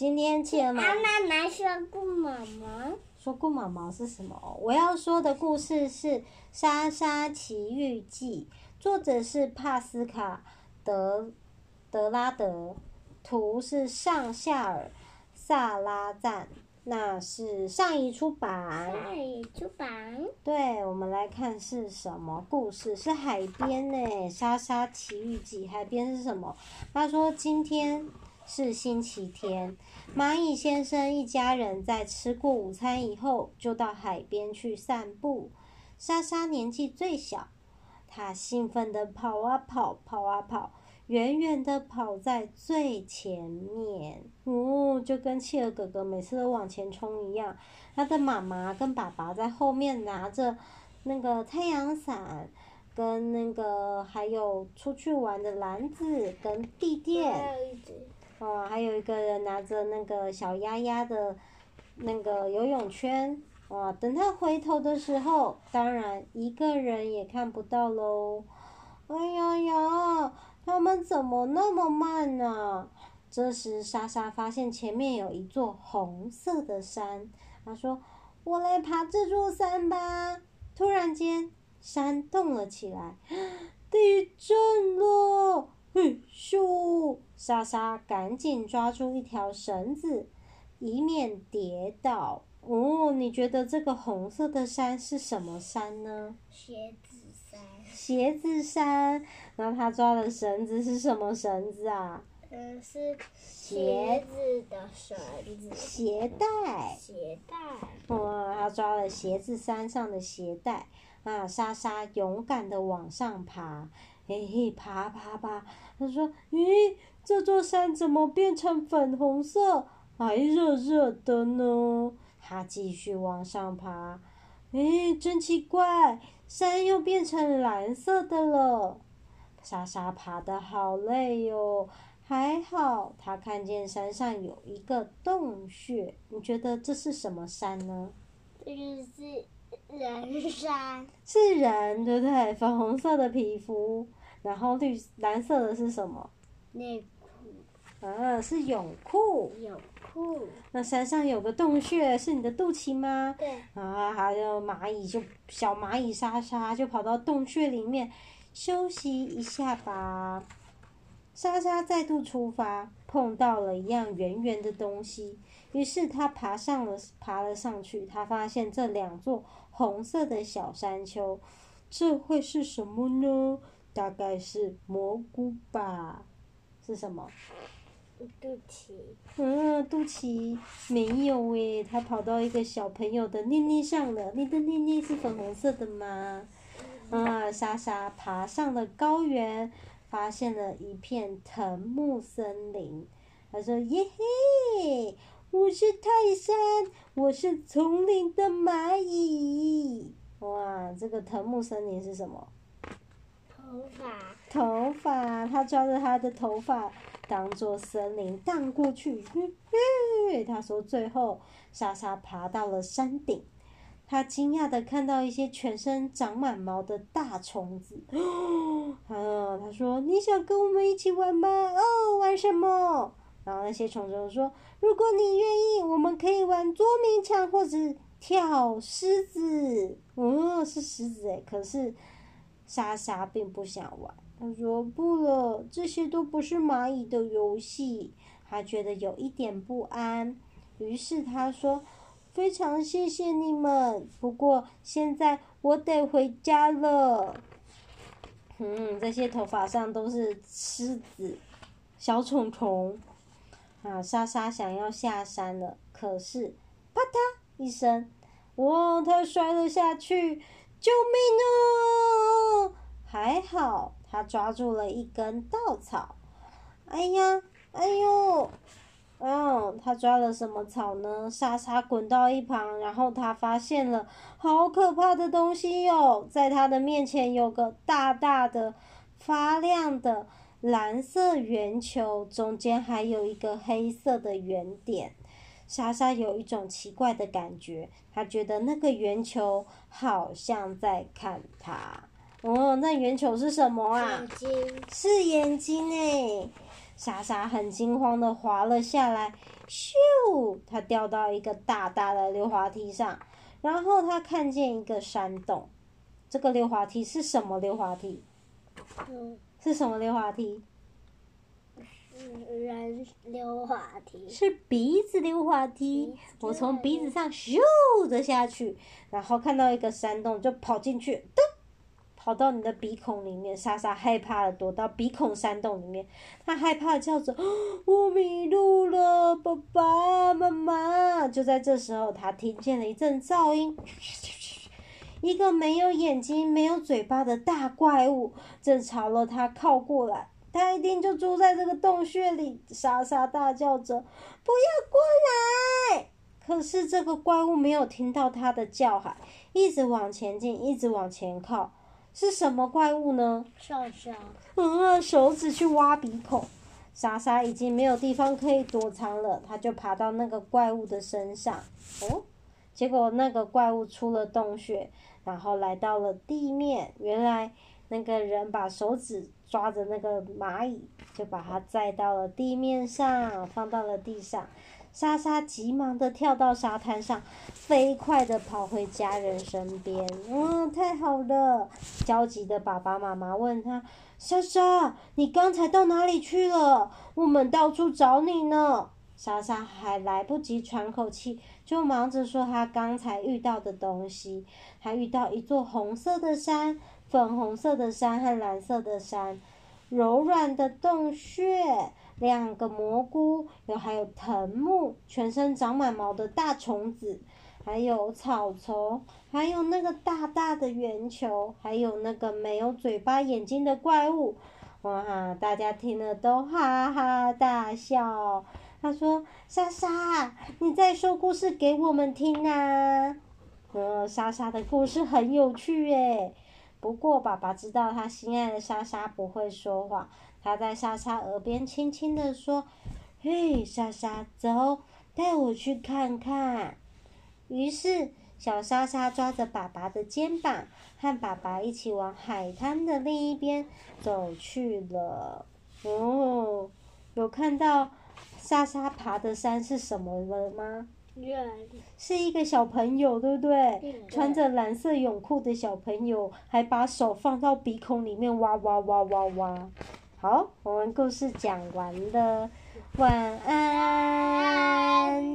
今天企鹅妈妈。妈妈说过毛毛。说过毛毛是什么？我要说的故事是《莎莎奇遇记》，作者是帕斯卡德德拉德，图是上夏尔萨拉赞，那是上一出版。上一出版。对，我们来看是什么故事？是海边呢，《莎莎奇遇记》。海边是什么？他说今天。是星期天，蚂蚁先生一家人在吃过午餐以后，就到海边去散步。莎莎年纪最小，她兴奋地跑啊跑，跑啊跑，远远地跑在最前面。哦，就跟企鹅哥哥每次都往前冲一样。他的妈妈跟爸爸在后面拿着那个太阳伞，跟那个还有出去玩的篮子跟地垫。哦，还有一个人拿着那个小鸭鸭的，那个游泳圈。哇，等他回头的时候，当然一个人也看不到喽。哎呀呀，他们怎么那么慢呢？这时，莎莎发现前面有一座红色的山。她说：“我来爬这座山吧。”突然间，山动了起来，地震了。嘿咻！莎莎赶紧抓住一条绳子，以免跌倒。哦，你觉得这个红色的山是什么山呢？鞋子山。鞋子山。然后他抓的绳子是什么绳子啊？嗯，是鞋子的绳子。鞋带。鞋带。哇，他抓了鞋子山上的鞋带。啊，莎莎勇敢的往上爬。嘿嘿，爬爬爬！他说：“咦，这座山怎么变成粉红色，还热热的呢？”他继续往上爬，诶，真奇怪，山又变成蓝色的了。莎莎爬得好累哟，还好他看见山上有一个洞穴。你觉得这是什么山呢？这个是人山。是人，对不对？粉红色的皮肤。然后绿蓝色的是什么？内裤。啊，是泳裤。泳裤。那山上有个洞穴，是你的肚脐吗？对。啊，还有蚂蚁就小蚂蚁莎莎就跑到洞穴里面休息一下吧。莎莎再度出发，碰到了一样圆圆的东西，于是她爬上了，爬了上去。她发现这两座红色的小山丘，这会是什么呢？大概是蘑菇吧，是什么？肚脐。嗯，肚脐没有诶，它跑到一个小朋友的妮妮上了。你的妮妮是粉红色的吗？啊，莎莎爬上了高原，发现了一片藤木森林。他说：“耶嘿，我是泰山，我是丛林的蚂蚁。”哇，这个藤木森林是什么？头发，头发，他抓着他的头发当做森林荡过去。他说：“最后，莎莎爬到了山顶，他惊讶地看到一些全身长满毛的大虫子。哦，他说：‘你想跟我们一起玩吗？’哦，玩什么？然后那些虫子说：‘如果你愿意，我们可以玩捉迷藏或者跳狮子。’哦，是狮子诶，可是。”莎莎并不想玩，她说：“不了，这些都不是蚂蚁的游戏。”她觉得有一点不安，于是她说：“非常谢谢你们，不过现在我得回家了。”嗯，这些头发上都是虱子、小虫虫。啊，莎莎想要下山了，可是啪嗒一声，哇，她摔了下去。救命啊！还好，他抓住了一根稻草。哎呀，哎呦，嗯，他抓了什么草呢？莎莎滚到一旁，然后他发现了好可怕的东西哟！在他的面前有个大大的、发亮的蓝色圆球，中间还有一个黑色的圆点。莎莎有一种奇怪的感觉，她觉得那个圆球好像在看她。哦，那圆球是什么啊？眼睛。是眼睛哎。莎莎很惊慌的滑了下来，咻！她掉到一个大大的溜滑梯上，然后她看见一个山洞。这个溜滑梯是什么溜滑梯？嗯，是什么溜滑梯？是人溜滑梯。是鼻子溜滑梯。我从鼻子上咻的下去，然后看到一个山洞，就跑进去，噔。跑到你的鼻孔里面，莎莎害怕的躲到鼻孔山洞里面，她害怕的叫着：“ 我迷路了，爸爸妈妈！”就在这时候，她听见了一阵噪音，一个没有眼睛、没有嘴巴的大怪物正朝了她靠过来，她一定就住在这个洞穴里。莎莎大叫着：“不要过来！”可是这个怪物没有听到她的叫喊，一直往前进，一直往前靠。是什么怪物呢？莎莎。嗯，手指去挖鼻孔，莎莎已经没有地方可以躲藏了，她就爬到那个怪物的身上。哦，结果那个怪物出了洞穴，然后来到了地面。原来那个人把手指抓着那个蚂蚁，就把它载到了地面上，放到了地上。莎莎急忙的跳到沙滩上，飞快的跑回家人身边。嗯，太好了！焦急的爸爸妈妈问他：“莎莎，你刚才到哪里去了？我们到处找你呢。”莎莎还来不及喘口气，就忙着说她刚才遇到的东西。还遇到一座红色的山、粉红色的山和蓝色的山，柔软的洞穴。两个蘑菇，有还有藤木，全身长满毛的大虫子，还有草丛，还有那个大大的圆球，还有那个没有嘴巴、眼睛的怪物，哇！大家听了都哈哈大笑。他说：“莎莎，你在说故事给我们听啊！”呃，莎莎的故事很有趣耶。不过爸爸知道他心爱的莎莎不会说话。他在莎莎耳边轻轻地说：“嘿，莎莎，走，带我去看看。”于是，小莎莎抓着爸爸的肩膀，和爸爸一起往海滩的另一边走去了。哦，有看到莎莎爬的山是什么了吗？人是一个小朋友，对不对？对。穿着蓝色泳裤的小朋友，还把手放到鼻孔里面，挖挖挖挖挖。好，我们故事讲完了，晚安。